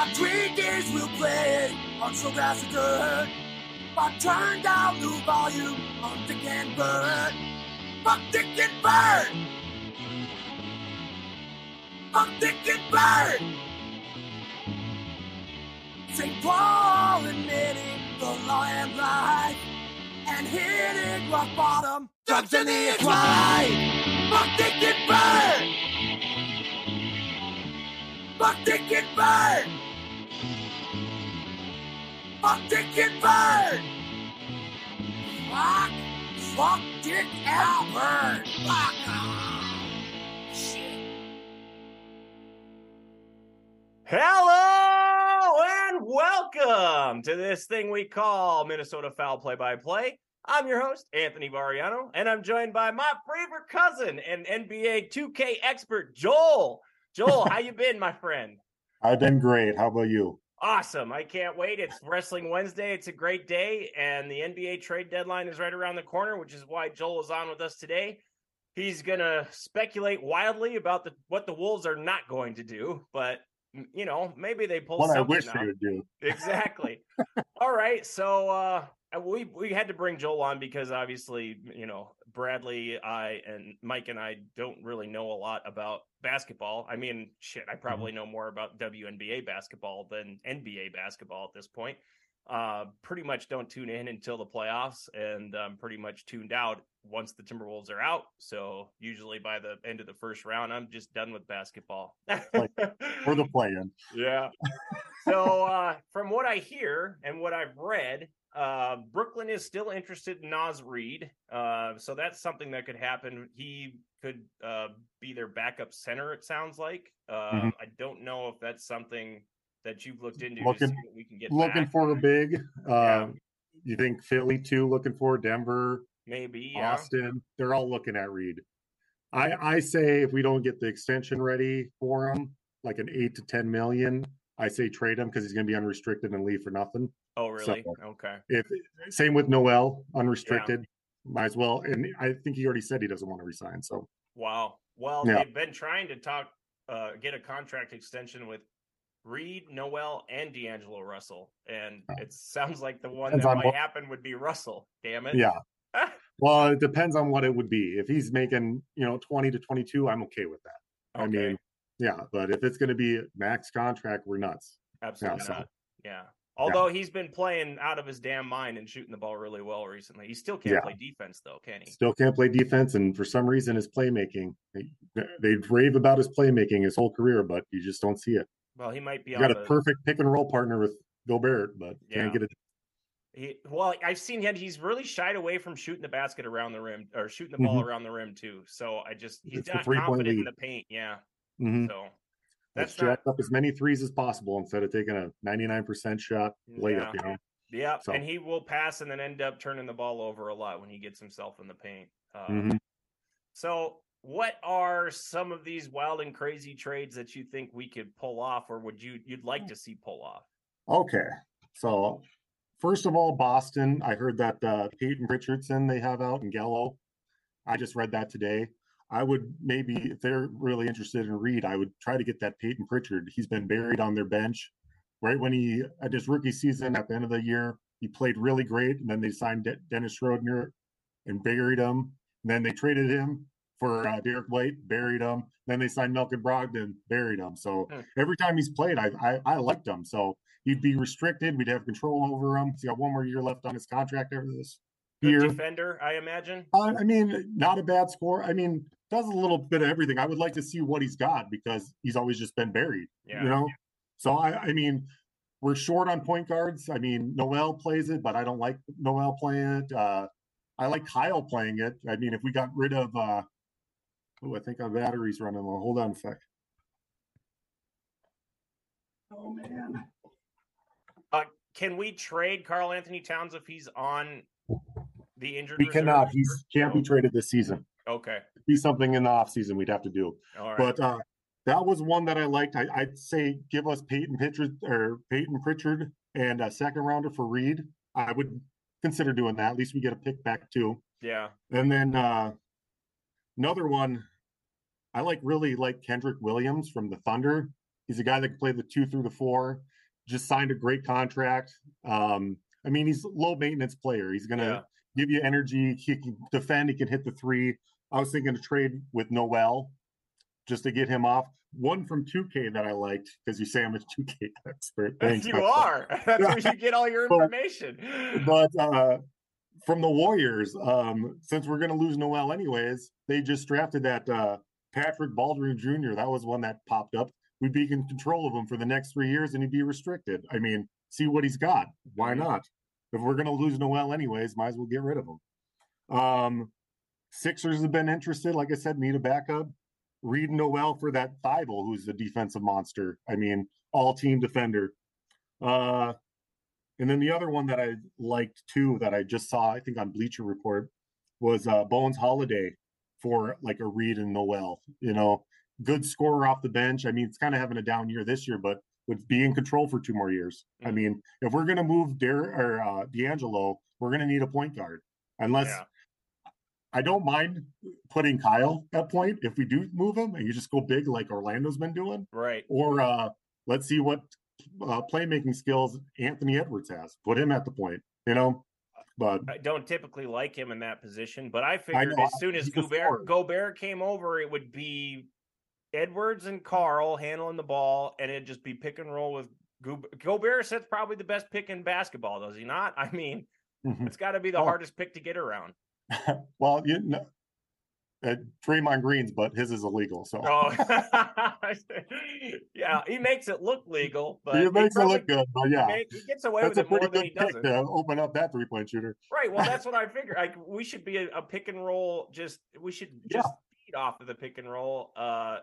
About three days we'll play on some grass and dirt. But turn down the volume on Dick and Bird. Fuck Dick and Bird! Fuck Dick and Bird! St. Paul admitting the law and life and hitting rock bottom. Drugs in the incline. Fuck Dick and Bird! Fuck Dick and Bird! Fuck Dick and Bird! Fuck! Fuck Dick and Bird! Fuck! ah, Shit. Hello and welcome to this thing we call Minnesota Foul Play by Play. I'm your host, Anthony Variano, and I'm joined by my favorite cousin and NBA 2K expert, Joel. Joel, how you been, my friend? I've been great. How about you? Awesome. I can't wait. It's Wrestling Wednesday. It's a great day, and the NBA trade deadline is right around the corner, which is why Joel is on with us today. He's going to speculate wildly about the what the Wolves are not going to do, but you know, maybe they pull What I wish out. they would do. exactly. All right, so uh we we had to bring Joel on because obviously, you know, Bradley, I and Mike and I don't really know a lot about basketball. I mean, shit, I probably know more about WNBA basketball than NBA basketball at this point. Uh pretty much don't tune in until the playoffs and um pretty much tuned out once the Timberwolves are out. So usually by the end of the first round, I'm just done with basketball. For the play-in. Yeah. so uh, from what I hear and what I've read, uh, Brooklyn is still interested in Naz Reid. Uh, so that's something that could happen. He could uh, be their backup center. It sounds like. Uh, Mhm. I don't know if that's something that you've looked into Looking- to see what we can get. Looking back. for a big. Yeah. Um, You think Philly too? Looking for Denver, maybe. Yeah. Austin. They're all looking at Reid. I I say if we don't get the extension ready for him, like an eight to ten million, I say trade him because he's going to be unrestricted and leave for nothing. Oh, really? So- okay. If same with Noel, unrestricted, might as well. And I think he already said he doesn't want to resign. So Wow. Well, Yeah. they've been trying to talk, uh, get a contract extension with Reid, Noel, and D'Angelo Russell, and it sounds like the one Depends that on might what- happen would be Russell. Damn it. yeah. Well, it depends on what it would be. If he's making, you know, 20 to 22, I'm okay with that. I mean, yeah, but if it's going to be max contract, we're nuts. Absolutely so- not. Yeah. Although he's been playing out of his damn mind and shooting the ball really well recently, he still can't Yeah. play defense though, can he? Still can't play defense, and for some reason, his playmaking, they, they rave about his playmaking his whole career, but you just don't see it. Well, he might be on got the. a perfect pick and roll partner with Gobert, but Yeah. can't get it. He, well, I've seen him. He's really shied away from shooting the basket around the rim or shooting the ball Mhm. around the rim too. So I just he's It's not confident in the paint. Yeah. Mhm. So Let's that's not. jack up as many threes as possible instead of taking a 99% shot layup, you know? Yeah, So- and he will pass and then end up turning the ball over a lot when he gets himself in the paint. Uh, Mhm. So, what are some of these wild and crazy trades that you think we could pull off, or would you you'd like to see pull off? Okay. So, first of all, Boston, I heard that uh, Peyton Richardson they have out in Gallo. I just read that today. I would maybe, if they're really interested in Reid, I would try to get that Payton Pritchard. He's been buried on their bench. Right when he, at his rookie season at the end of the year, he played really great. And then they signed De- Dennis Schroeder and buried him. And then they traded him for uh, Derrick White, buried him. Then they signed Malcolm Brogdon, buried him. So Hmm. every time he's played, I, I I liked him. So he'd be restricted. We'd have control over him. He's got one more year left on his contract after this Good year. defender, I imagine. Uh, I mean, not a bad score. I mean, does a little bit of everything. I would like to see what he's got because he's always just been buried. Yeah. You know. So I, I mean, we're short on point guards. I mean, Noel plays it, but I don't like Noel playing it. Uh, I like Kyle playing it. I mean, if we got rid of, uh, oh, I think our battery's running low. Hold on a sec. Oh man. Can we trade Karl-Anthony Towns if he's on the injured? We reserve? cannot. He can't be traded this season. Okay. Be something in the off season we'd have to do. All right. But uh, that was one that I liked. I, I'd say give us Payton Pritchard or Payton Pritchard and a second rounder for Reid. I would consider doing that. At least we get a pick back too. yeah. And then uh, another one, I like really like Kenrich Williams from the Thunder. He's a guy that can play the two through the four. just signed a great contract. Um, I mean, he's a low maintenance player. He's gonna Yeah. give you energy. He can defend. He can hit the three. I was thinking to trade with Noel just to get him off. One from 2K that I liked because you say I'm a 2K expert. Thanks, you are. That's where you get all your But- information. But uh, from the Warriors, um, since we're going to lose Noel anyways, they just drafted that uh, Patrick Baldwin Jr. That was one that popped up. We'd be in control of him for the next three years and he'd be restricted. I mean, see what he's got. Why not? If we're going to lose Noel anyways, might as well get rid of him. Um, Sixers have been interested. Like I said, need a backup. Reid Noel for that Thybulle, who's a defensive monster. I mean, all team defender. Uh, and then the other one that I liked too, that I just saw, I think on Bleacher Report, was uh, Bones Hyland for like a Reid and Noel. You know, good scorer off the bench. I mean, it's kind of having a down year this year, but would be in control for two more years. I Mhm. mean, if we're gonna move Dar- or uh, D'Angelo, we're gonna need a point guard. Unless Yeah. I don't mind putting Kyle at point if we do move him and you just go big like Orlando's been doing Right. or uh, let's see what uh, playmaking skills Anthony Edwards has. Put him at the point, you know. But I don't typically like him in that position, but I figured know, as soon as Gobert. Gobert came over, it would be Edwards and Karl handling the ball, and it'd just be pick and roll with Gob- Gobert. Says probably the best pick in basketball, does he not? I mean, Mhm. it's got to be the Oh. hardest pick to get around. well, you know, uh, Draymond Green's, but his is illegal. So Oh, yeah, he makes it look legal, but he makes it look good. But yeah, make- he gets away that's with a it more than he pick doesn't. to open up that three point shooter. Right. Well, that's what I figured. Like we should be a, a pick and roll. Just we should Yeah. just feed off of the pick and roll. Uh,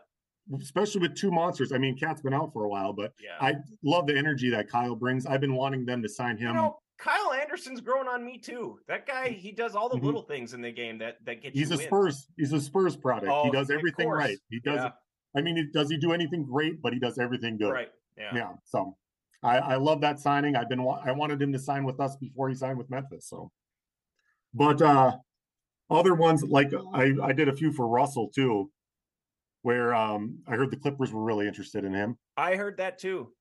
Especially with two monsters. I mean, Cat's been out for a while, but yeah. I love the energy that Kyle brings. I've been wanting them to sign you him. know, Kyle Anderson's growing on me too. That guy, he does all the Mhm. little things in the game that that get he's you a wins. Spurs. He's a Spurs product. Oh, he does everything right. He does. Yeah. I mean, does he do anything great? But he does everything good. Right. Yeah. yeah so I, I love that signing i've been i wanted him to sign with us before he signed with memphis so but uh other ones like i i did a few for russell too where um i heard the clippers were really interested in him I heard that too.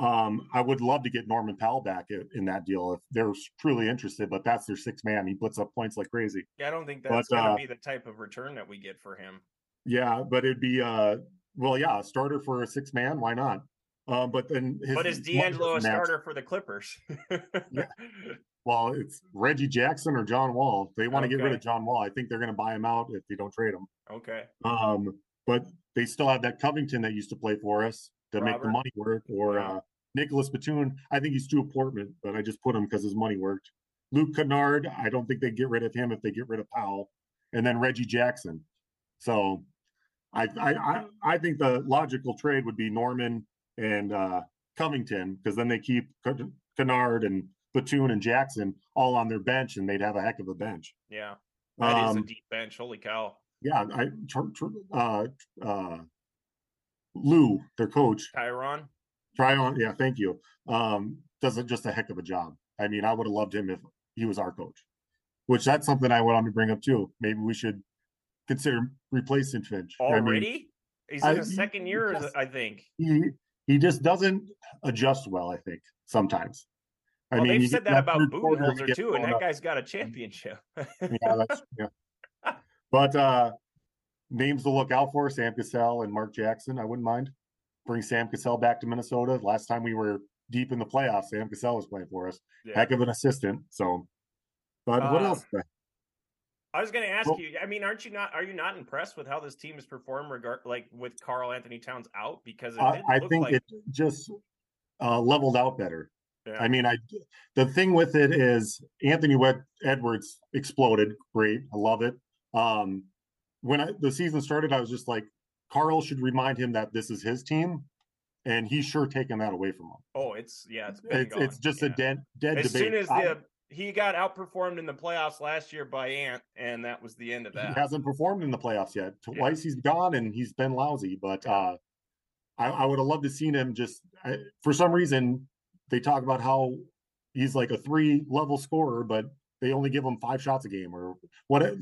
Um i would love to get norman powell back i- in that deal if they're truly interested but that's their six man he puts up points like crazy Yeah, I don't think that's going to uh, be the type of return that we get for him. yeah but it'd be uh well yeah a starter for a six man why not um but then his But is D'Angelo a starter for the Clippers? Well, it's Reggie Jackson or John Wall. They want to get rid of John Wall. I think they're going to buy him out if they don't trade him. okay. Um, but they still have that Covington that used to play for us to make the money work, or uh, Nicolas Batum. I think he's too important, but I just put him because his money worked. Luke Kennard. I don't think they'd get rid of him if they get rid of Powell, and then Reggie Jackson. So, I I I, I think the logical trade would be Norman and uh, Covington because then they keep Kennard and Batum and Jackson all on their bench, and they'd have a heck of a bench. Yeah. That is Um, a deep bench. Holy cow. yeah, I tr- tr- uh uh Lue, their coach, Tyronn. try on. Yeah, thank you. Um, does it just a heck of a job. I mean, I would have loved him if he was our coach. Which that's something I wanted to bring up too. Maybe we should consider replacing Finch. I mean, Already? He's in his second year, yes. I think. he he just doesn't adjust well. I think sometimes. I well, mean, they've said that about Budenholzer too, and that up. guy's got a championship. yeah, that's yeah. But uh names to look out for: Sam Cassell and Mark Jackson. I wouldn't mind bring Sam Cassell back to Minnesota. Last time we were deep in the playoffs, Sam Cassell was playing for us. Yeah. Heck of an assistant. So, but what Uh, else? I was going to ask Well- you. I mean, aren't you not? Are you not impressed with how this team has performed, regard like with Karl-Anthony Towns out? Because it I, I think like, it just uh, leveled out better. Yeah. I mean, I the thing with it is Anthony Edwards exploded. Great, I love it. Um, when I, the season started, I was just like, Karl should remind him that this is his team, and he's sure taking that away from him. oh, it's yeah, it's It's it's just Yeah. a dead dead As debate. soon as I- the he got outperformed in the playoffs last year by Ant, and that was the end of that. he hasn't performed in the playoffs yet. Twice he's gone and he's been lousy. But uh, I, I would have loved to seen him. Just I, for some reason, they talk about how he's like a three level scorer, but they only give them five shots a game or what? A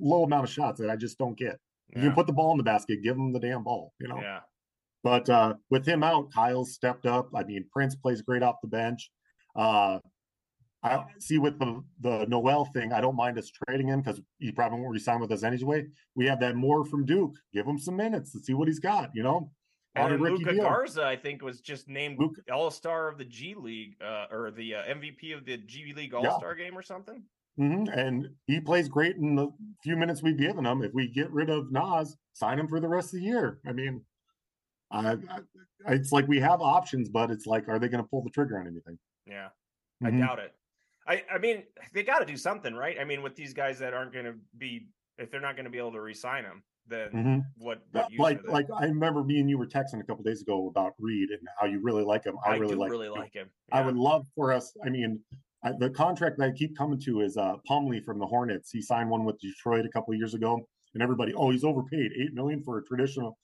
low amount of shots that I just don't get. You can put the ball in the basket, give them the damn ball. You know. yeah. But uh, with him out, Kyle's stepped up. I mean, Prince plays great off the bench. Uh, I see with the the Noel thing. I don't mind us trading him because he probably won't resign with us anyway. We have that Moore from Duke. Give him some minutes to see what he's got. You know, and then Luka Garza, I think, was just named All Star of the G League uh, or the uh, MVP of the G League All Star yeah. game or something. Mm-hmm. And he plays great in the few minutes we've given him. If we get rid of Naz, sign him for the rest of the year. I mean, I, I, it's like we have options, but it's like, are they going to pull the trigger on anything? Yeah, I mm-hmm. doubt it. I, I mean, they got to do something, right? I mean, with these guys that aren't going to be, if they're not going to be able to re sign them, then mm-hmm. what, what like like I remember me and you were texting a couple days ago about Reid and how you really like him. I, I really like really him. like him. Yeah. I would love for us. I mean, I, the contract that I keep coming to is uh from the Hornets. He signed one with Detroit a couple years ago, and everybody, oh, he's overpaid eight million for a traditional.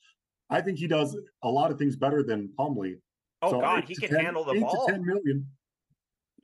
I think he does a lot of things better than Plumlee. Oh so God, he can 10, handle the eight ball. To ten million,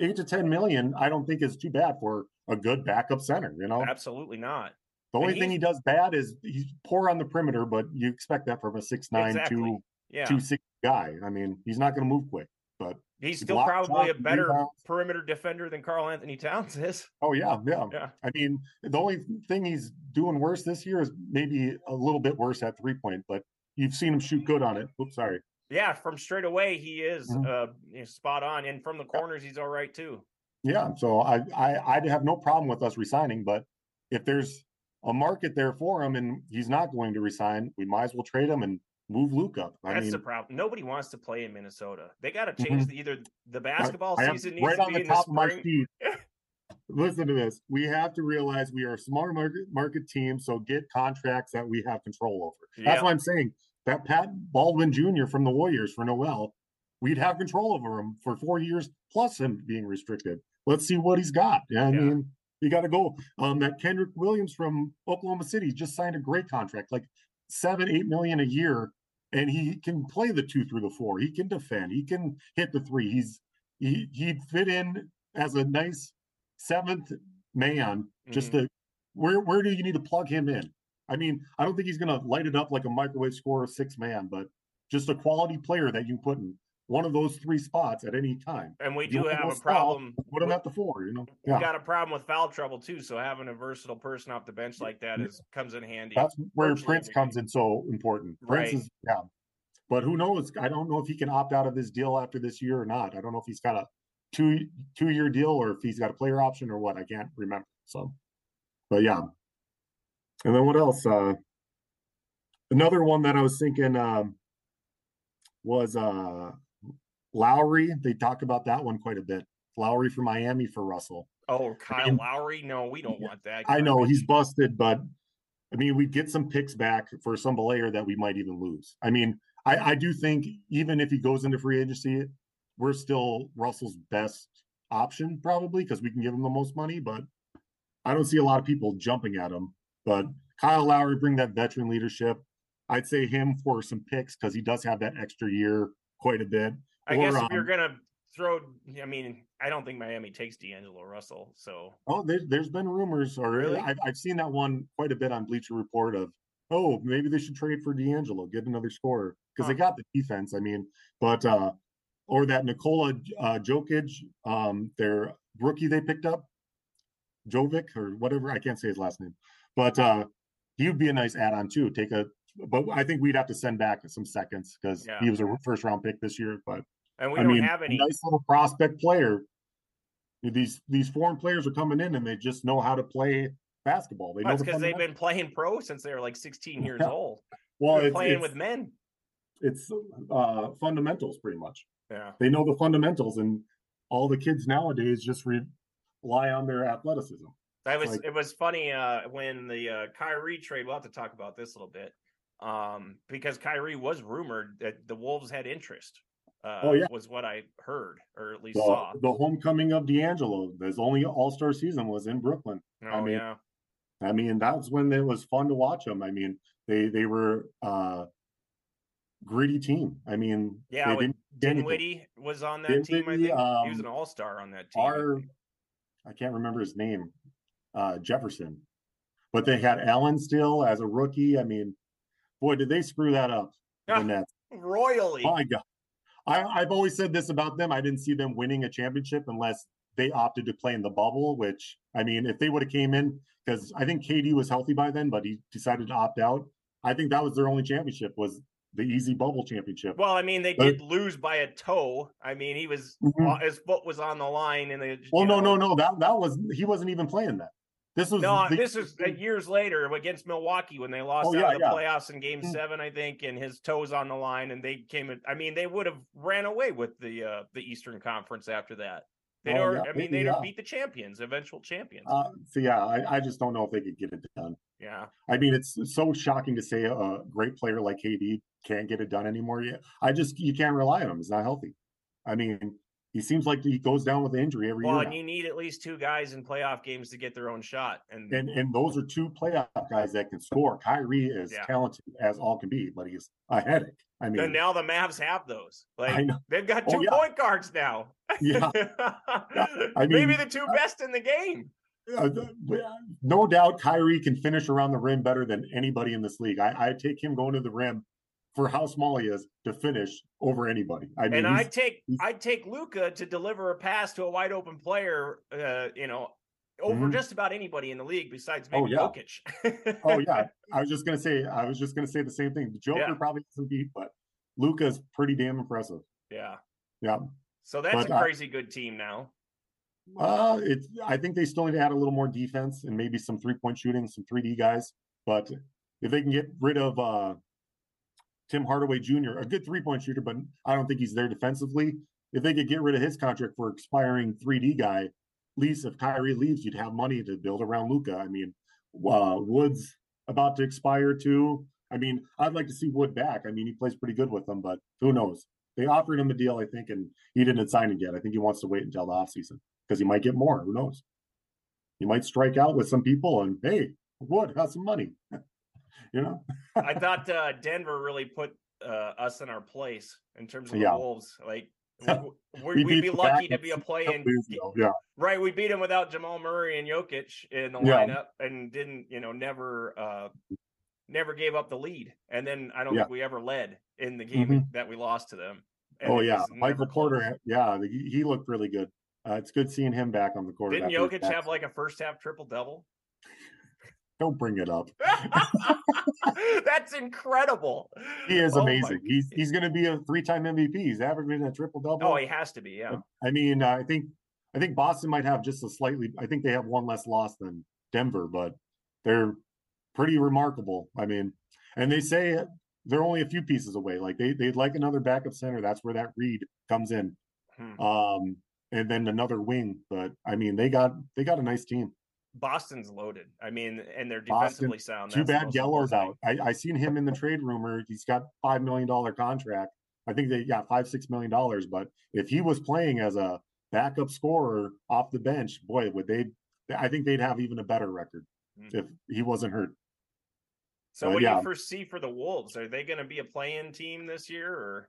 eight to ten million. I don't think is too bad for a good backup center. You know, absolutely not. The only thing he does bad is he's poor on the perimeter, but you expect that from a six nine exactly. two yeah. two six guy. I mean, he's not going to move quick, but he's still probably a better rebounds. perimeter defender than Karl-Anthony Towns is. Oh yeah, yeah, yeah. I mean, the only thing he's doing worse this year is maybe a little bit worse at three point, but you've seen him shoot good on it. Oops, sorry. Yeah, from straight away he is mm-hmm. uh, spot on, and from the corners he's all right too. Yeah, so I I I'd have no problem with us resigning, but if there's a market there for him, and he's not going to resign. We might as well trade him and move Luke up. I That's mean, the problem. Nobody wants to play in Minnesota. They got to change mm-hmm. the, either the basketball I, season needs right to on be the top the. Of my feet. Listen to this. We have to realize we are a small market market team, so get contracts that we have control over. That's what I'm saying. That Pat Baldwin Jr. from the Warriors for Noel, we'd have control over him for four years plus him being restricted. Let's see what he's got. Yeah, I mean, you got to go. Um, that Kenrich Williams from Oklahoma City just signed a great contract, like seven, eight million a year, and he can play the two through the four. He can defend. He can hit the three. He's he he'd fit in as a nice seventh man. Mm-hmm. Just to where where do you need to plug him in? I mean, I don't think he's going to light it up like a microwave score of six man, but just a quality player that you put in one of those three spots at any time. And we do have a problem. Put him at the four. You know, yeah. we got a problem with foul trouble too. So having a versatile person off the bench like that is comes in handy. That's where Prince comes in so important. Prince right. is yeah, but who knows? I don't know if he can opt out of this deal after this year or not. I don't know if he's got a two two year deal or if he's got a player option or what. I can't remember. So, but yeah. And then what else? Uh, another one that I was thinking um, was uh Lowry, they talk about that one quite a bit. Lowry for Miami for Russell. Oh, Kyle mean, Lowry? No, we don't want that. I know he's busted, but I mean, we get some picks back for some player that we might even lose. I mean, I, I do think even if he goes into free agency, we're still Russell's best option probably because we can give him the most money. But I don't see a lot of people jumping at him. But Kyle Lowry bring that veteran leadership. I'd say him for some picks because he does have that extra year quite a bit. I or, guess if you're gonna throw, I mean, I don't think Miami takes D'Angelo Russell. So oh, there's there, has been rumors, or really? I've, I've seen that one quite a bit on Bleacher Report of oh, maybe they should trade for D'Angelo, get another scorer because huh. they got the defense. I mean, but uh or that Nikola uh, Jokic, um, their rookie they picked up, Jovic or whatever I can't say his last name, but uh he would be a nice add-on too. Take a, but I think we'd have to send back some seconds because yeah. he was a first round pick this year. But and we I don't mean, have any nice little prospect player. These these foreign players are coming in and they just know how to play basketball. They well, know because the they've been playing pro since they were like 16 years yeah. old. Well, it's, playing it's, with men. It's uh, fundamentals, pretty much. Yeah, they know the fundamentals, and all the kids nowadays just rely on their athleticism. That was like, it was funny uh, when the uh, Kyrie trade. We'll have to talk about this a little bit um, because Kyrie was rumored that the Wolves had interest. Uh, oh yeah, was what I heard or at least the, saw. The homecoming of D'Angelo. His only All Star season was in Brooklyn. Oh I mean, yeah. I mean that's when it was fun to watch them. I mean they they were uh gritty team. I mean, yeah, didn't, Dinwiddie was on that Dinwiddie, team. I think um, he was um, an all star on that team. Our, I can't remember his name uh, Jefferson. But they had Allen still as a rookie. I mean, boy, did they screw that up? The Nets. royally. My God. I, I've always said this about them. I didn't see them winning a championship unless they opted to play in the bubble, which I mean, if they would have came in, because I think KD was healthy by then, but he decided to opt out. I think that was their only championship was the easy bubble championship. Well, I mean, they But- did lose by a toe. I mean, he was Mhm. his foot was on the line, and they. Well, you no, know- no, no. That that was he wasn't even playing that. This was No, the- this is uh, years later against Milwaukee when they lost Oh, out of the yeah. playoffs in Game Mm. Seven, I think, and his toes on the line, and they came. in- I mean, they would have ran away with the uh, the Eastern Conference after that. They'd Oh, yeah, I mean, they'd have beat the champions, eventual champions. Uh, so yeah, I, I just don't know if they could get it done. yeah, I mean, it's so shocking to say a great player like KD can't get it done anymore. Yet I just you can't rely on him. He's not healthy. I mean, he seems like he goes down with injury every well, year. and now. you need at least two guys in playoff games to get their own shot, and, And and those are two playoff guys that can score. Kyrie is Yeah. talented as all can be, but he's a headache. I mean, and now the Mavs have those. Like they've got Oh, two yeah. point guards now. Yeah. I maybe the two best in the game. uh, no doubt Kyrie can finish around the rim better than anybody in this league. I, I take him going to the rim for how small he is to finish over anybody. I mean, and I'd take I'd take Luka to deliver a pass to a wide open player, uh, you know, over Mhm. just about anybody in the league besides Oh, maybe yeah. Jokic. oh yeah, I was just gonna say I was just gonna say the same thing. The Joker Yeah. probably doesn't beat, but Luka's pretty damn impressive. yeah. Yeah. So that's But, a uh, crazy good team now. Uh it's I think they still need to add a little more defense and maybe some three point shooting, some 3D guys. But if they can get rid of uh Tim Hardaway Jr., a good three point shooter, but I don't think he's there defensively. If they could get rid of his contract for expiring 3D guy, at least if Kyrie leaves, you'd have money to build around Luka. I mean, uh, Woods about to expire too. I mean, I'd like to see Wood back. I mean, he plays pretty good with them, but who knows? They offered him a deal, I think, and he didn't sign it yet. I think he wants to wait until the offseason because he might get more. Who knows? He might strike out with some people and hey, Wood has some money. you know? I thought uh, Denver really put uh, us in our place in terms of the Wolves. Like we, we'd be lucky to be a play in. Yeah. Right, we beat them without Jamal Murray and Jokic in the Yeah. lineup, and didn't you know never uh never gave up the lead, and then I don't Yeah. think we ever led in the game Mhm. that we lost to them. And Oh yeah, Michael. Porter. Yeah, he, he looked really good. Uh, it's good seeing him back on the court. Didn't Jokic have like a first half triple double? Don't bring it up. That's incredible. He is Oh amazing. He's he's going to be a three-time MVP. He's averaging a triple double. Oh, he has to be. Yeah. I mean, I think I think Boston might have just a slightly. I think they have one less loss than Denver, but they're pretty remarkable. I mean, and they say they're only a few pieces away. Like they they'd like another backup center. That's where that Reid comes in. Hmm. Um, and then another wing. But I mean, they got they got a nice team. Boston's loaded. I mean, and they're Boston, defensively sound. Too bad Gallo's out. I, I seen him in the trade rumor. He's got five million dollar contract. I think they got five six million dollars. But if he was playing as a backup scorer off the bench, boy, would they? I think they'd have even a better record Mhm. if he wasn't hurt. So, Uh, what do yeah. you foresee for the Wolves? Are they going to be a play-in team this year, or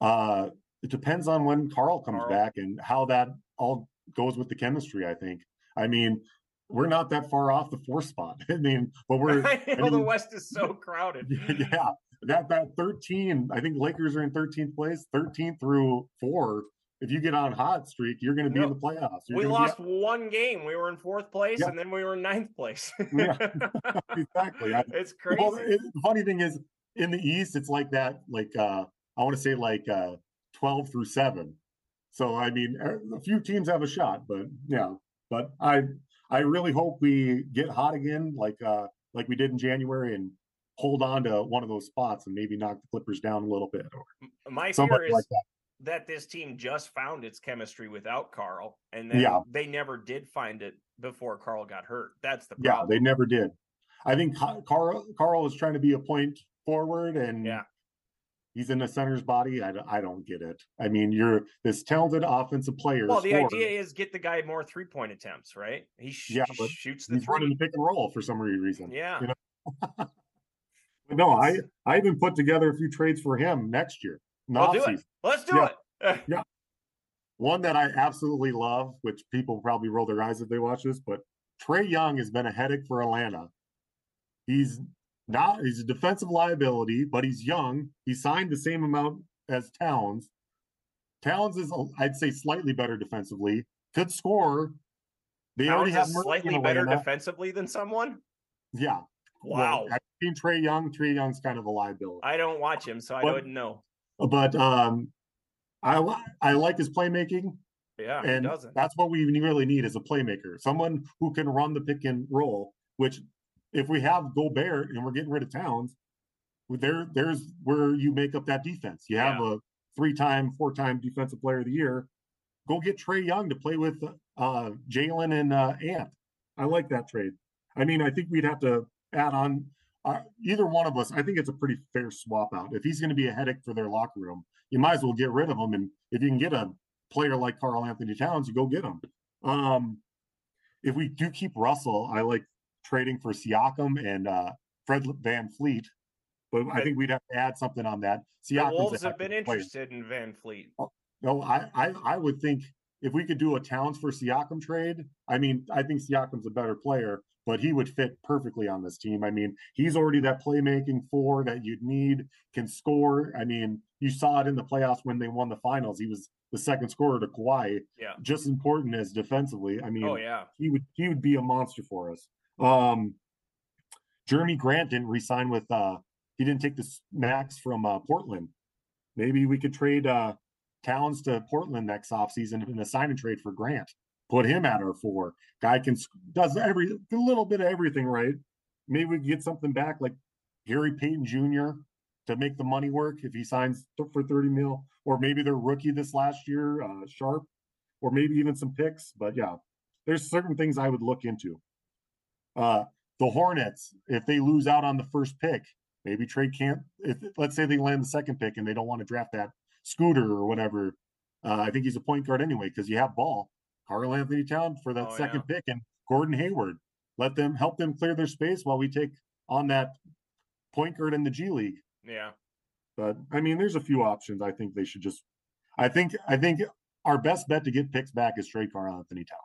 Uh, it depends on when Karl comes Karl. back and how that all goes with the chemistry. I think. I mean, we're not that far off the fourth spot. I mean, but we're I know the mean- West is so crowded. yeah, that that 13, I think Lakers are in 13th place, 13 through four. If you get on hot streak, you're going to be in the playoffs. You're we gonna be lost one game. We were in fourth place, Yeah. and then we were in ninth place. Yeah. exactly. I- it's crazy. Well, it, the funny thing is, in the East, it's like that. Like uh, I want to say like uh, 12 through seven. So I mean, a few teams have a shot, but yeah. But I I really hope we get hot again, like uh, like we did in January, and hold on to one of those spots and maybe knock the Clippers down a little bit or My fear is like that. that this team just found its chemistry without Karl, and then Yeah. they never did find it before Karl got hurt. That's the Yeah, they never did. I think Karl Karl is trying to be a point forward, and Yeah. He's in the center's body. I, don't- I don't get it. I mean, you're this talented offensive player. well, the scorer. idea is get the guy more three point attempts, right? He sh- Yeah, shoots the he's running the pick and roll for some reason. Yeah. you know? No, I I even put together a few trades for him next year. the do it. Let's do Yeah. it. Yeah. One that I absolutely love, which people probably roll their eyes if they watch this, but Trae Young has been a headache for Atlanta. He's Now he's a defensive liability, but he's young. He signed the same amount as Towns. Towns is, I'd say, slightly better defensively. Could score. They Towns already have slightly better defensively than someone. Yeah. Wow. Well, I've seen Trae Young. Trae Young's kind of a liability. I don't watch him, so I but, wouldn't know. But um, I I like his playmaking. Yeah, and that's what we really need as a playmaker, someone who can run the pick and roll. Which, if we have Gobert and we're getting rid of Towns, there there's where you make up that defense. You have yeah. a three-time, four-time defensive player of the year. Go get Trae Young to play with uh, Jalen and uh, Ant. I like that trade. I mean, I think we'd have to add on uh, either one of us. I think it's a pretty fair swap out. If he's going to be a headache for their locker room, you might as well get rid of him. And if you can get a player like Karl-Anthony Towns, you go get him. Um, if we do keep Russell, I like trading for Siakam and uh, Fred VanVleet. But I think we'd have to add something on that. Siakam's the Wolves have been interested in VanVleet. no, I, I I would think if we could do a Towns for Siakam trade, I mean, I think Siakam's a better player, but he would fit perfectly on this team. I mean, he's already that playmaking four that you'd need, can score. I mean, you saw it in the playoffs when they won the finals. He was the second scorer to Kawhi. Yeah. Just as important as defensively. I mean, oh yeah. He would he would be a monster for us. Um Jerami Grant didn't resign with uh he didn't take the max from uh, Portland. Maybe we could trade uh Towns to Portland next offseason in a sign and trade for Grant. Put him at our four. Guy can does every a little bit of everything right. Maybe we get something back like Gary Payton Jr. to make the money work if he signs for 30 mil, or maybe their rookie this last year, uh, Sharpe, or maybe even some picks. But yeah, there's certain things I would look into. Uh, the Hornets, if they lose out on the first pick, maybe trade can't. If let's say they land the second pick and they don't want to draft that Scooter or whatever. Uh, I think he's a point guard anyway because you have ball. Karl-Anthony Town for that oh, second yeah. pick and Gordon Hayward. Let them help them clear their space while we take on that point guard in the G League. Yeah. But I mean, there's a few options. I think they should just. I think I think our best bet to get picks back is trade Karl-Anthony Town.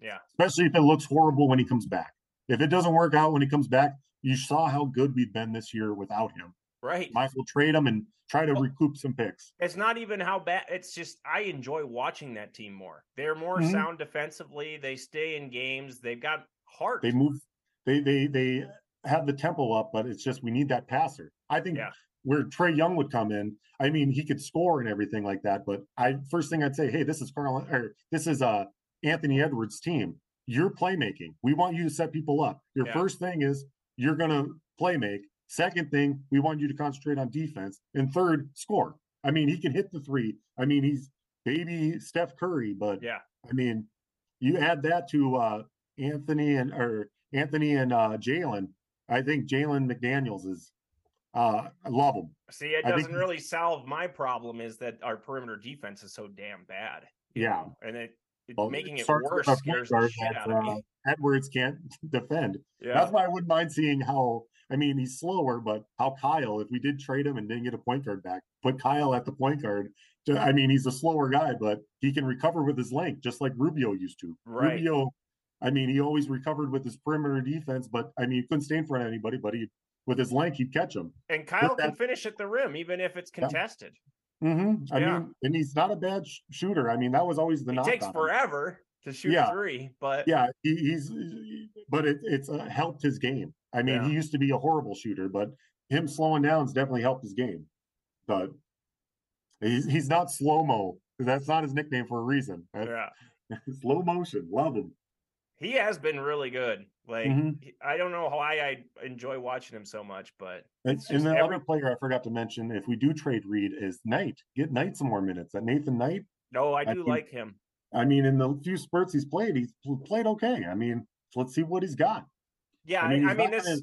Yeah. Especially if it looks horrible when he comes back. If it doesn't work out when he comes back, you saw how good we've been this year without him. Right. Might as well trade him and try to well, recoup some picks. It's not even how bad. It's just I enjoy watching that team more. They're more mm-hmm. sound defensively. They stay in games. They've got heart. They move. They they they have the tempo up, but it's just we need that passer. I think yeah. where Trae Young would come in. I mean, he could score and everything like that. But I first thing I'd say, hey, this is Karl or this is uh Anthony Edwards' team. You're playmaking. We want you to set people up. Your yeah. first thing is you're gonna play make. Second thing, we want you to concentrate on defense. And third, score. I mean, he can hit the three. I mean, he's baby Steph Curry, but yeah, I mean, you add that to uh Anthony and or Anthony and uh Jalen. I think Jalen McDaniels is uh I love him. See, it doesn't really solve my problem is that our perimeter defense is so damn bad. Yeah. Know? And it well, making it, it worse scares the shit that, out of me. Uh, Edwards can't defend. Yeah. That's why I wouldn't mind seeing how I mean, he's slower, but how Kyle, if we did trade him and didn't get a point guard back, put Kyle at the point guard. To, I mean, he's a slower guy, but he can recover with his length, just like Rubio used to. Right. Rubio, I mean, he always recovered with his perimeter defense, but I mean, he couldn't stay in front of anybody, but he, with his length, he'd catch him. And Kyle can finish at the rim, even if it's contested. Yeah. Mm-hmm. I yeah. mean, and he's not a bad sh- shooter. I mean, that was always the. He takes forever to shoot yeah. three, but yeah, he, he's, but it, it's uh, helped his game. I mean, yeah. he used to be a horrible shooter, but him slowing down has definitely helped his game. But he's he's not slow mo. That's not his nickname for a reason. That's, yeah, slow motion. Love him. He has been really good. Like mm-hmm. I don't know why I enjoy watching him so much, but and, and the every... other player I forgot to mention, if we do trade Reid, is Knight. Get Knight some more minutes. That Nathan Knight. No, I do I think, like him. I mean, in the few spurts he's played, he's played okay. I mean, let's see what he's got. Yeah, I mean, I mean this. Gonna,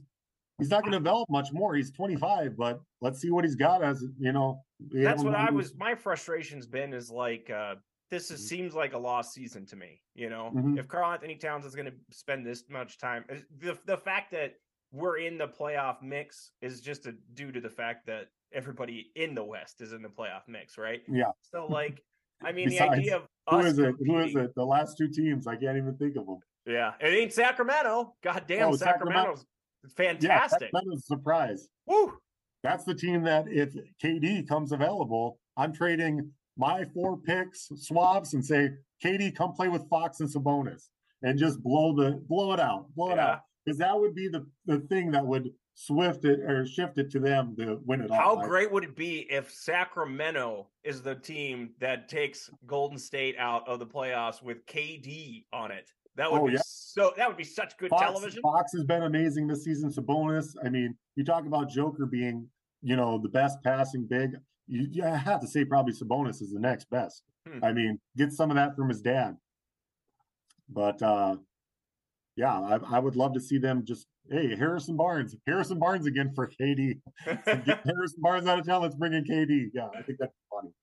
he's not going to develop much more. He's 25, but let's see what he's got as you know. That's what I was. My frustration's been is like uh this is, mm-hmm. seems like a lost season to me. You know, mm-hmm. if Karl-Anthony Towns is going to spend this much time, the the fact that we're in the playoff mix is just a, due to the fact that everybody in the West is in the playoff mix, right? Yeah. So like, I mean, Besides, the idea of who is it? Competing, who is it? The last two teams, I can't even think of them. Yeah, it ain't Sacramento. God damn, oh, Sacramento's fantastic. Yeah, that, that was a surprise. Woo! That's the team that if KD comes available, I'm trading my four picks, swaps, and say, KD, come play with Fox and Sabonis and just blow the blow it out, blow it out. Because that would be the, the thing that would swift it or shift it to them to win it How all. I- great would it be if Sacramento is the team that takes Golden State out of the playoffs with KD on it? That would Oh, be yeah. so. That would be such good Fox, television. Fox has been amazing this season. Sabonis, I mean, you talk about Joker being, you know, the best passing big. You, you have to say probably Sabonis is the next best. Hmm. I mean, get some of that from his dad. But uh yeah, I, I would love to see them just hey Harrison Barnes, Harrison Barnes again for KD. Get Harrison Barnes out of town. Let's bring in KD. Yeah, I think that's funny.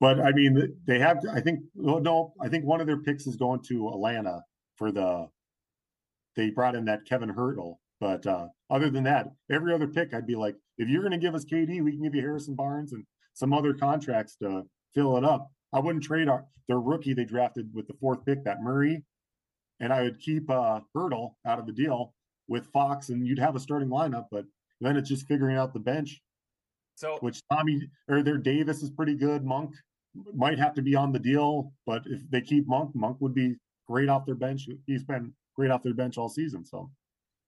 But I mean, they have. I think no. I think one of their picks is going to Atlanta for the. They brought in that Kevin Huerter, but uh other than that, every other pick, I'd be like, if you're going to give us KD, we can give you Harrison Barnes and some other contracts to fill it up. I wouldn't trade our their rookie they drafted with the fourth pick, that Murray, and I would keep uh Huerter out of the deal with Fox, and you'd have a starting lineup. But then it's just figuring out the bench so which Tommy or their Davis is pretty good. Monk might have to be on the deal, but if they keep Monk, Monk would be great off their bench. He's been great off their bench all season. So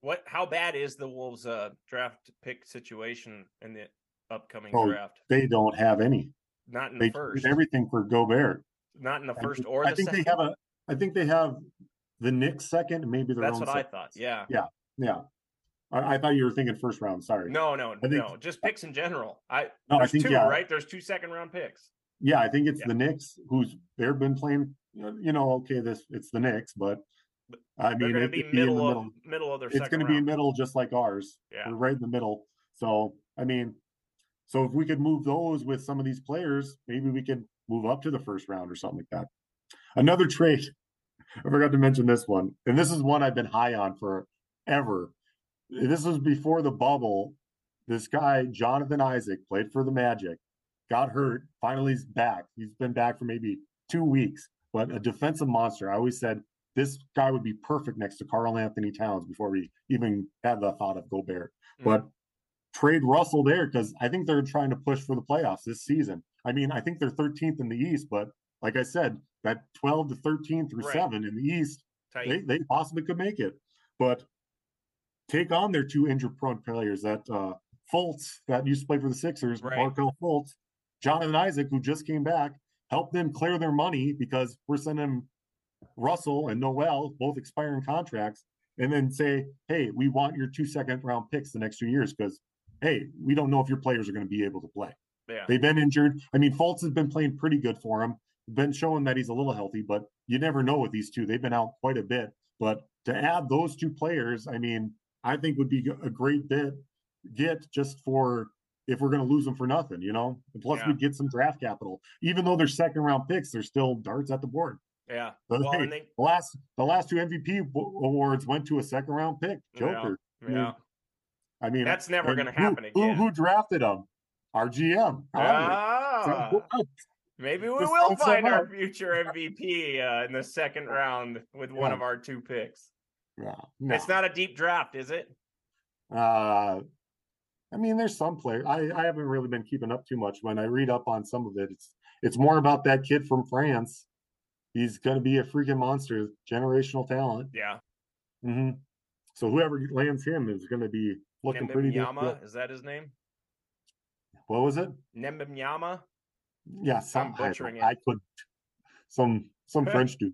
what? How bad is the Wolves' uh, draft pick situation in the upcoming Oh, draft? they don't have any. Not in They the first. everything for Gobert. Not in the I first think- or I think second. they have a. I think they have the Knicks second, maybe their That's own what I thought. Yeah. Yeah, I, I thought you were thinking first round. Sorry. No, no, think- no. Just picks in general. I No, I think, two, yeah. right? There's two second round picks. Yeah, I think it's Yeah. the Knicks who's they've been playing. You know, okay, this it's the Knicks, but I mean, going to be be middle of middle. of their it's going to be middle just like ours. Yeah. We're right in the middle. So, I mean, so if we could move those with some of these players, maybe we could move up to the first round or something like that. Another trade. I forgot to mention this one. And this is one I've been high on for ever. This was before the bubble. This guy, Jonathan Isaac, played for the Magic, got hurt. Finally, he's back. He's been back for maybe two weeks, but a defensive monster. I always said this guy would be perfect next to Karl-Anthony Towns before we even had the thought of Gobert. Mm. But trade Russell there because I think they're trying to push for the playoffs this season. I mean, I think they're 13th in the East, but like I said, that 12 to 13 through Right. seven in the East, Tight. they, they possibly could make it. But take on their two injured prone players that uh Fultz that used to play for the Sixers, Right. Markelle Fultz, Jonathan Isaac, who just came back, help them clear their money because we're sending Russell and Noel, both expiring contracts, and then say, hey, we want your two second round picks the next two years because hey, we don't know if your players are going to be able to play. yeah. They've been injured. I mean, Fultz has been playing pretty good for him, been showing that he's a little healthy, but you never know with these two. They've been out quite a bit. But to add those two players, I mean, I think would be a great bit get just for if we're going to lose them for nothing, you know. And plus, Yeah. we get some draft capital. Even though they're second round picks, they're still darts at the board. Yeah. But Well, hey, they the last the last two MVP awards went to a second round pick, Yeah. Joker. yeah. I mean, That's never gonna happen who, again. Who, drafted him? Our GM. Ah, So, maybe we Just will find sum our future MVP uh, in the second round with one of our two picks. Yeah, no. It's not a deep draft, is it? Uh, I mean, there's some players. I, I haven't really been keeping up too much. When I read up on some of it, it's it's more about that kid from France. He's going to be a freaking monster, generational talent. Yeah. hmm So whoever lands him is going to be looking pretty good. Is that his name? What was it? Nembemyama? Yeah, some I, butchering it. I could some some French dude.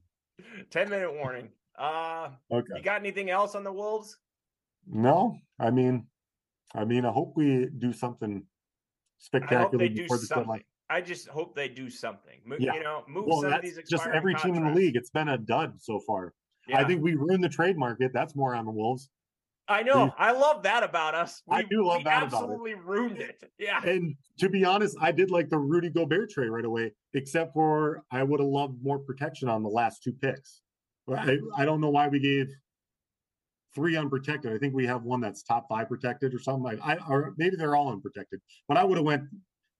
10 minute warning. Uh Okay. you got anything else on the Wolves? No, I mean, I mean, I hope we do something I spectacular before the something. deadline. I just hope they do something. Mo- Yeah. You know, move Well, some of these just every team in the league. It's been a dud so far. Yeah. I think we ruined the trade market. That's more on the Wolves. I know. we- I love that about us. I do love we that about it. absolutely ruined it. Yeah. And to be honest, I did like the Rudy Gobert trade right away, except for I would have loved more protection on the last two picks. I, I don't know why we gave three unprotected. I think we have one that's top five protected or something like I or maybe they're all unprotected. But I would have went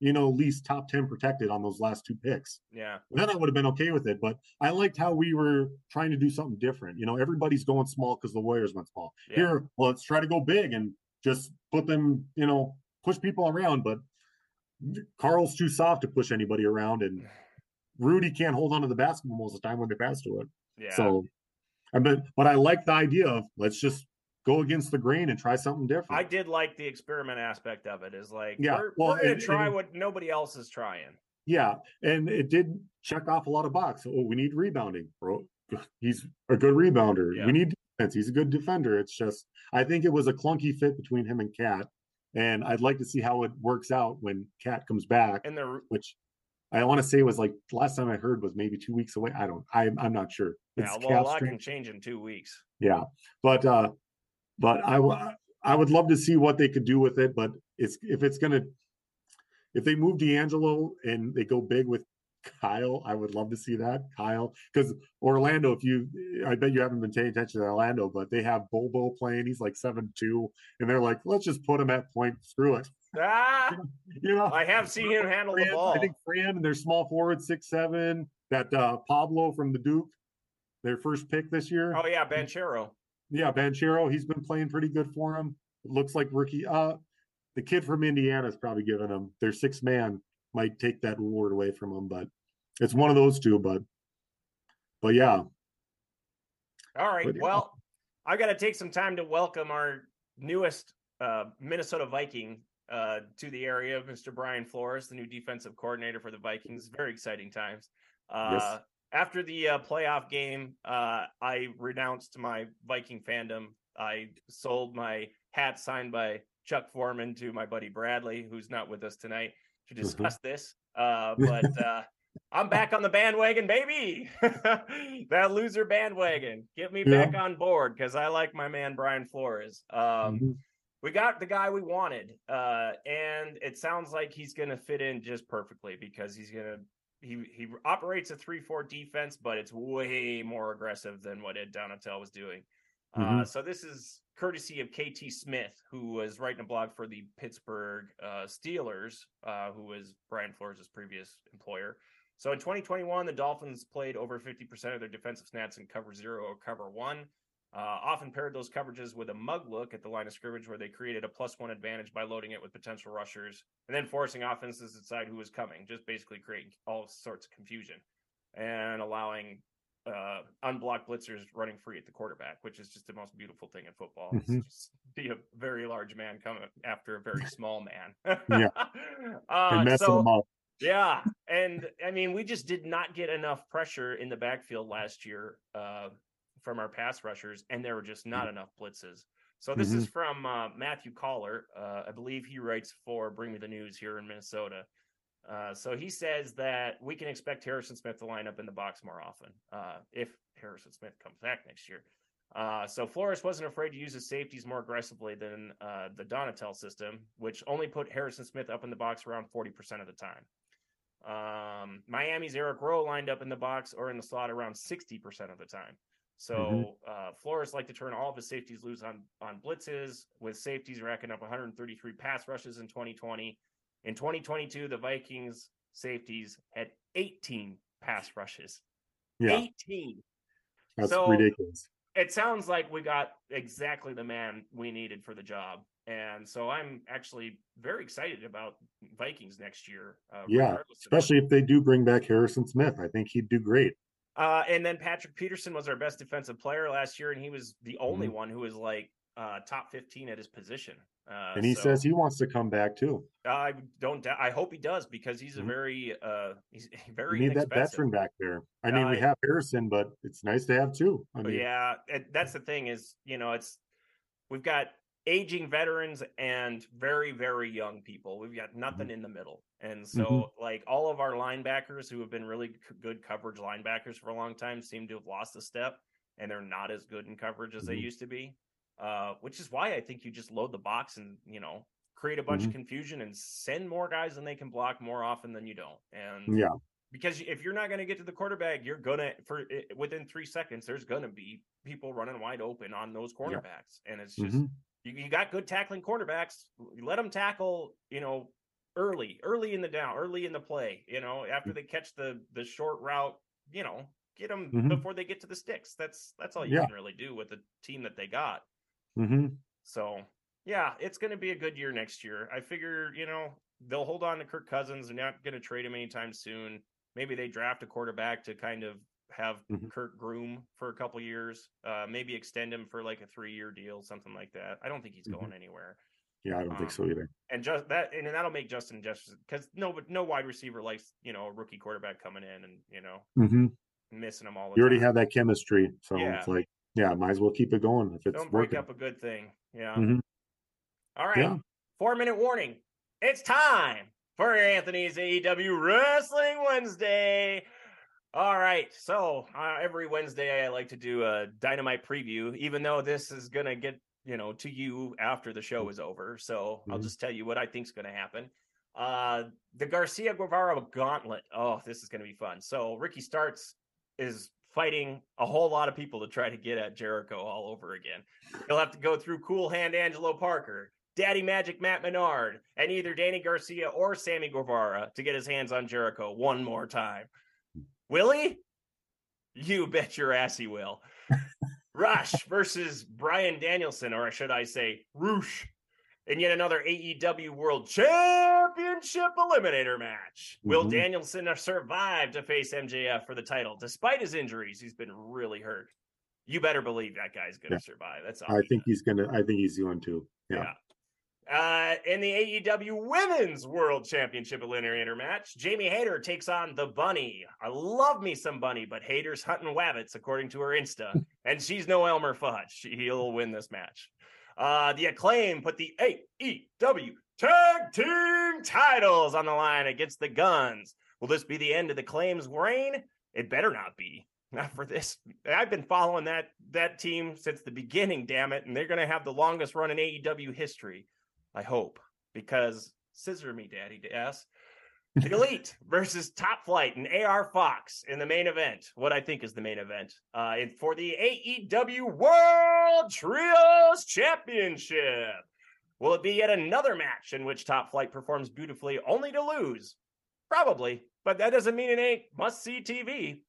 you know, at least top 10 protected on those last two picks. Yeah. Then I would have been okay with it. But I liked how we were trying to do something different. You know, everybody's going small because the Warriors went small. Yeah. Here, well, let's try to go big and just put them, you know, push people around. But Karl's too soft to push anybody around, and Rudy can't hold on to the basketball most of the time when they pass to it. Yeah. So, I mean, but I like the idea of let's just go against the grain and try something different. I did like the experiment aspect of it. Is like, Yeah, we're, well, we're gonna and- try and- what nobody else is trying. Yeah, and it did check off a lot of boxes. Oh, we need rebounding, bro. He's a good rebounder. Yeah. We need defense. He's a good defender. It's just I think it was a clunky fit between him and KAT, and I'd like to see how it works out when KAT comes back, And the which I want to say was like last time I heard was maybe two weeks away. I don't. I'm I'm not sure. yeah, well, a lot can change in two weeks. Yeah, but uh, but I would love to see what they could do with it. But it's if it's gonna if they move D'Angelo and they go big with Kyle, I would love to see that Kyle because Orlando. If you, I bet you haven't been paying attention to Orlando, but they have Bol Bol playing. He's like seven two, and they're like, let's just put him at point. Screw it. Ah, You know, I have seen him handle the ball. I think Franz and their small forward six seven. That uh, Paolo from the Duke, their first pick this year. Oh yeah, Banchero. Yeah, Banchero, he's been playing pretty good for him. It Looks like rookie. Uh, the kid from Indiana is probably giving him their six man might take that reward away from him, but it's one of those two. But, but yeah, All right. But, yeah. Well, I got to take some time to welcome our newest uh, Minnesota Viking uh, to the area, Mr. Brian Flores, the new defensive coordinator for the Vikings. Very exciting times. Uh, Yes. After the uh, playoff game, uh, I renounced my Viking fandom. I sold my hat signed by Chuck Foreman to my buddy Bradley, who's not with us tonight to Mm-hmm. discuss this. Uh, but uh, I'm back on the bandwagon, baby. that loser bandwagon. Get me Yeah. back on board because I like my man Brian Flores. Um, Mhm. we got the guy we wanted, uh, and it sounds like he's going to fit in just perfectly because he's going to. He, he operates a 3-4 defense, but it's way more aggressive than what Ed Donatell was doing. Uh, Mhm. so this is courtesy of KT Smith, who was writing a blog for the Pittsburgh uh, Steelers, uh, who was Brian Flores' previous employer. So in 2021, the Dolphins played over 50% of their defensive snaps in cover zero or cover one. Uh, often paired those coverages with a mug look at the line of scrimmage, where they created a plus one advantage by loading it with potential rushers and then forcing offenses to decide who was coming, just basically creating all sorts of confusion and allowing uh, unblocked blitzers running free at the quarterback, which is just the most beautiful thing in football. It's Mhm. just be a very large man coming after a very small man. Yeah. uh, and so, them up. yeah, and I mean, we just did not get enough pressure in the backfield last year uh, from our pass rushers, and there were just not enough blitzes. So this is from uh, Matthew Coller. Uh, I believe he writes for Bring Me the News here in Minnesota. Uh, so he says that we can expect Harrison Smith to line up in the box more often uh, if Harrison Smith comes back next year. Uh, so Flores wasn't afraid to use his safeties more aggressively than uh, the Donatell system, which only put Harrison Smith up in the box around 40% of the time. Um, Miami's Eric Rowe lined up in the box or in the slot around 60% of the time. So uh, Flores liked to turn all of his safeties loose on on blitzes, with safeties racking up 133 pass rushes in 2020. In 2022, the Vikings safeties had 18 pass rushes. Yeah, 18. that's so- ridiculous. It sounds like we got exactly the man we needed for the job. And so I'm actually very excited about Vikings next year. Uh, Yeah, Especially if they do bring back Harrison Smith, I think he'd do great. Uh, and then Patrick Peterson was our best defensive player last year, and he was the only Mhm. one who was like uh, top 15 at his position. Uh, And he so, says he wants to come back too. I don't. I hope he does because he's a Mhm. very, uh, he's very We need that veteran back there. I mean, we Uh, have Harrison, but it's nice to have two. I mean, yeah, and that's the thing is, you know, it's we've got aging veterans and very, very young people. We've got nothing in the middle. And so, Mhm. like, all of our linebackers who have been really c- good coverage linebackers for a long time seem to have lost a step and they're not as good in coverage as they Mhm. used to be. Uh, which is why I think you just load the box and, you know, create a bunch Mm-hmm. of confusion and send more guys than they can block more often than you don't. And yeah, because if you're not going to get to the quarterback, you're gonna for within three seconds. There's gonna be people running wide open on those cornerbacks, and it's just Mhm. you, you got good tackling cornerbacks. You let them tackle, you know, early, early in the down, early in the play. You know, after they catch the the short route, you know, get them Mhm. before they get to the sticks. That's that's all you Yeah. can really do with the team that they got. hmm So yeah, it's going to be a good year next year. I figure you know they'll hold on to Kirk Cousins. They're not going to trade him anytime soon. Maybe they draft a quarterback to kind of have Mhm. Kirk groom for a couple years. Uh, maybe extend him for like a three year deal, something like that. I don't think he's Mhm. going anywhere. Yeah, I don't think Um, so either. And just that, and that'll make Justin Jefferson because no, but no wide receiver likes you know a rookie quarterback coming in and you know hmm missing them all the You already have that chemistry, so Yeah. it's like, yeah, might as well keep it going if it's Don't break working. up a good thing. Yeah. Mhm. All right. Yeah. Four minute warning. It's time for Anthony's AEW Wrestling Wednesday. All right. So uh, every Wednesday, I like to do a dynamite preview, even though this is going to get, you know, to you after the show is over. So I'll Mhm. just tell you what I think's going to happen. Uh, the Garcia Guevara gauntlet. Oh, this is going to be fun. So Ricky Starks is fighting a whole lot of people to try to get at Jericho all over again. He'll have to go through Cool Hand Angelo Parker, Daddy Magic Matt Menard, and either Danny Garcia or Sammy Guevara to get his hands on Jericho one more time. Will he? You bet your ass he will. Rush versus Bryan Danielson, or should I say Roosh, in yet another AEW World Championship Eliminator match. Will Mhm. Danielson survive to face MJF for the title? Despite his injuries, he's been really hurt. You better believe that guy's going to Yeah. survive. That's. I think he's gonna. I think he's going to. Yeah. Yeah. Uh, in the AEW Women's World Championship Eliminator match, Jamie Hayter takes on the Bunny. I love me some Bunny, but Hayter's hunting wabbits, according to her Insta, and she's no Elmer Fudge. She, he'll win this match. Uh, the Acclaim put the AEW Tag Team titles on the line against the Gunns. Will this be the end of the Claim's reign? It better not be. Not for this. I've been following that that team since the beginning, damn it, and they're going to have the longest run in AEW history. I hope because scissor me, daddy. Ass. The Elite versus Top Flight and AR Fox in the main event. What I think is the main event. Uh, for the AEW World Trios Championship. Will it be yet another match in which Top Flight performs beautifully only to lose? Probably, but that doesn't mean it ain't must see TV.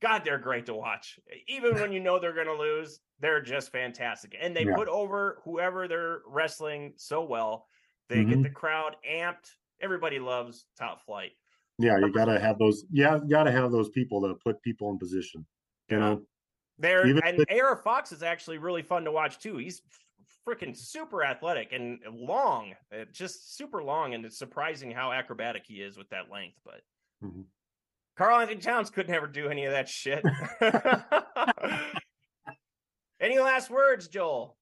God, they're great to watch. Even when you know they're going to lose, they're just fantastic. And they Yeah. put over whoever they're wrestling so well. They get Mhm. the crowd amped. Everybody loves Top Flight. Yeah, you gotta have those. Yeah, you gotta have those people to put people in position. You know. They're and AR Fox is actually really fun to watch too. He's freaking super athletic and long, uh, just super long, and it's surprising how acrobatic he is with that length. But Mhm. Karl-Anthony Towns could never do any of that shit. any last words, Joel?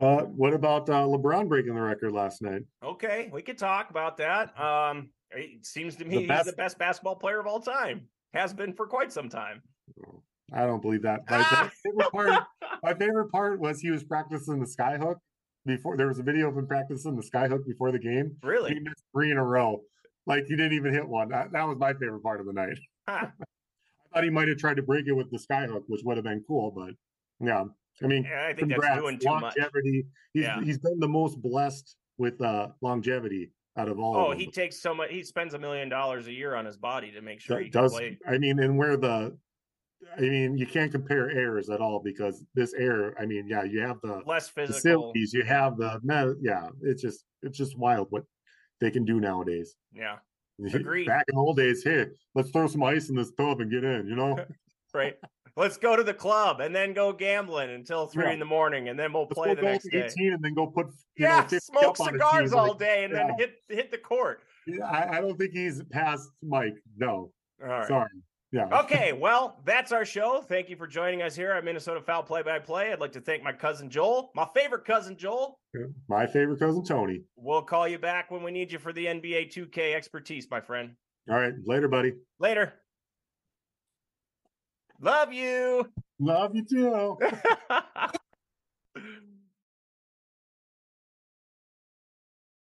Uh, what about uh, LeBron breaking the record last night? Okay, we could talk about that. Um, it seems to me he's best- the best basketball player of all time. Has been for quite some time. I don't believe that. My Ah! favorite part. My favorite part was he was practicing the skyhook before. There was a video of him practicing the skyhook before the game. Really? He missed three in a row. Like he didn't even hit one. That, that was my favorite part of the night. Huh. I thought he might have tried to break it with the skyhook, which would have been cool. But yeah, I mean, I think that's congrats. doing too much. longevity. He's Yeah. he's been the most blessed with uh longevity out of all. Oh, of he takes so much. He spends a million dollars a year on his body to make sure Do- he can does play. I mean, and where the, I mean, you can't compare errors at all because this error. I mean, yeah, you have the Less physical. facilities, you have the, yeah, it's just it's just wild what they can do nowadays. Yeah, Agreed. Back in the old days, hey, let's throw some ice in this tub and get in. You know, right. Let's go to the club and then go gambling until three Yeah. in the morning, and then we'll let's play the next day. eighteen and then go put know, Yeah, 50 smoke up on a cigars all day and then hit hit the court. yeah, I, I don't think he's past Mike. No, All right. sorry. Yeah. Okay, well, that's our show. Thank you for joining us here at Minnesota Foul Play by Play. I'd like to thank my cousin Joel, my favorite cousin Joel. My favorite cousin Tony. We'll call you back when we need you for the NBA 2K expertise, my friend. All right, later, buddy. Later. Love you. Love you too.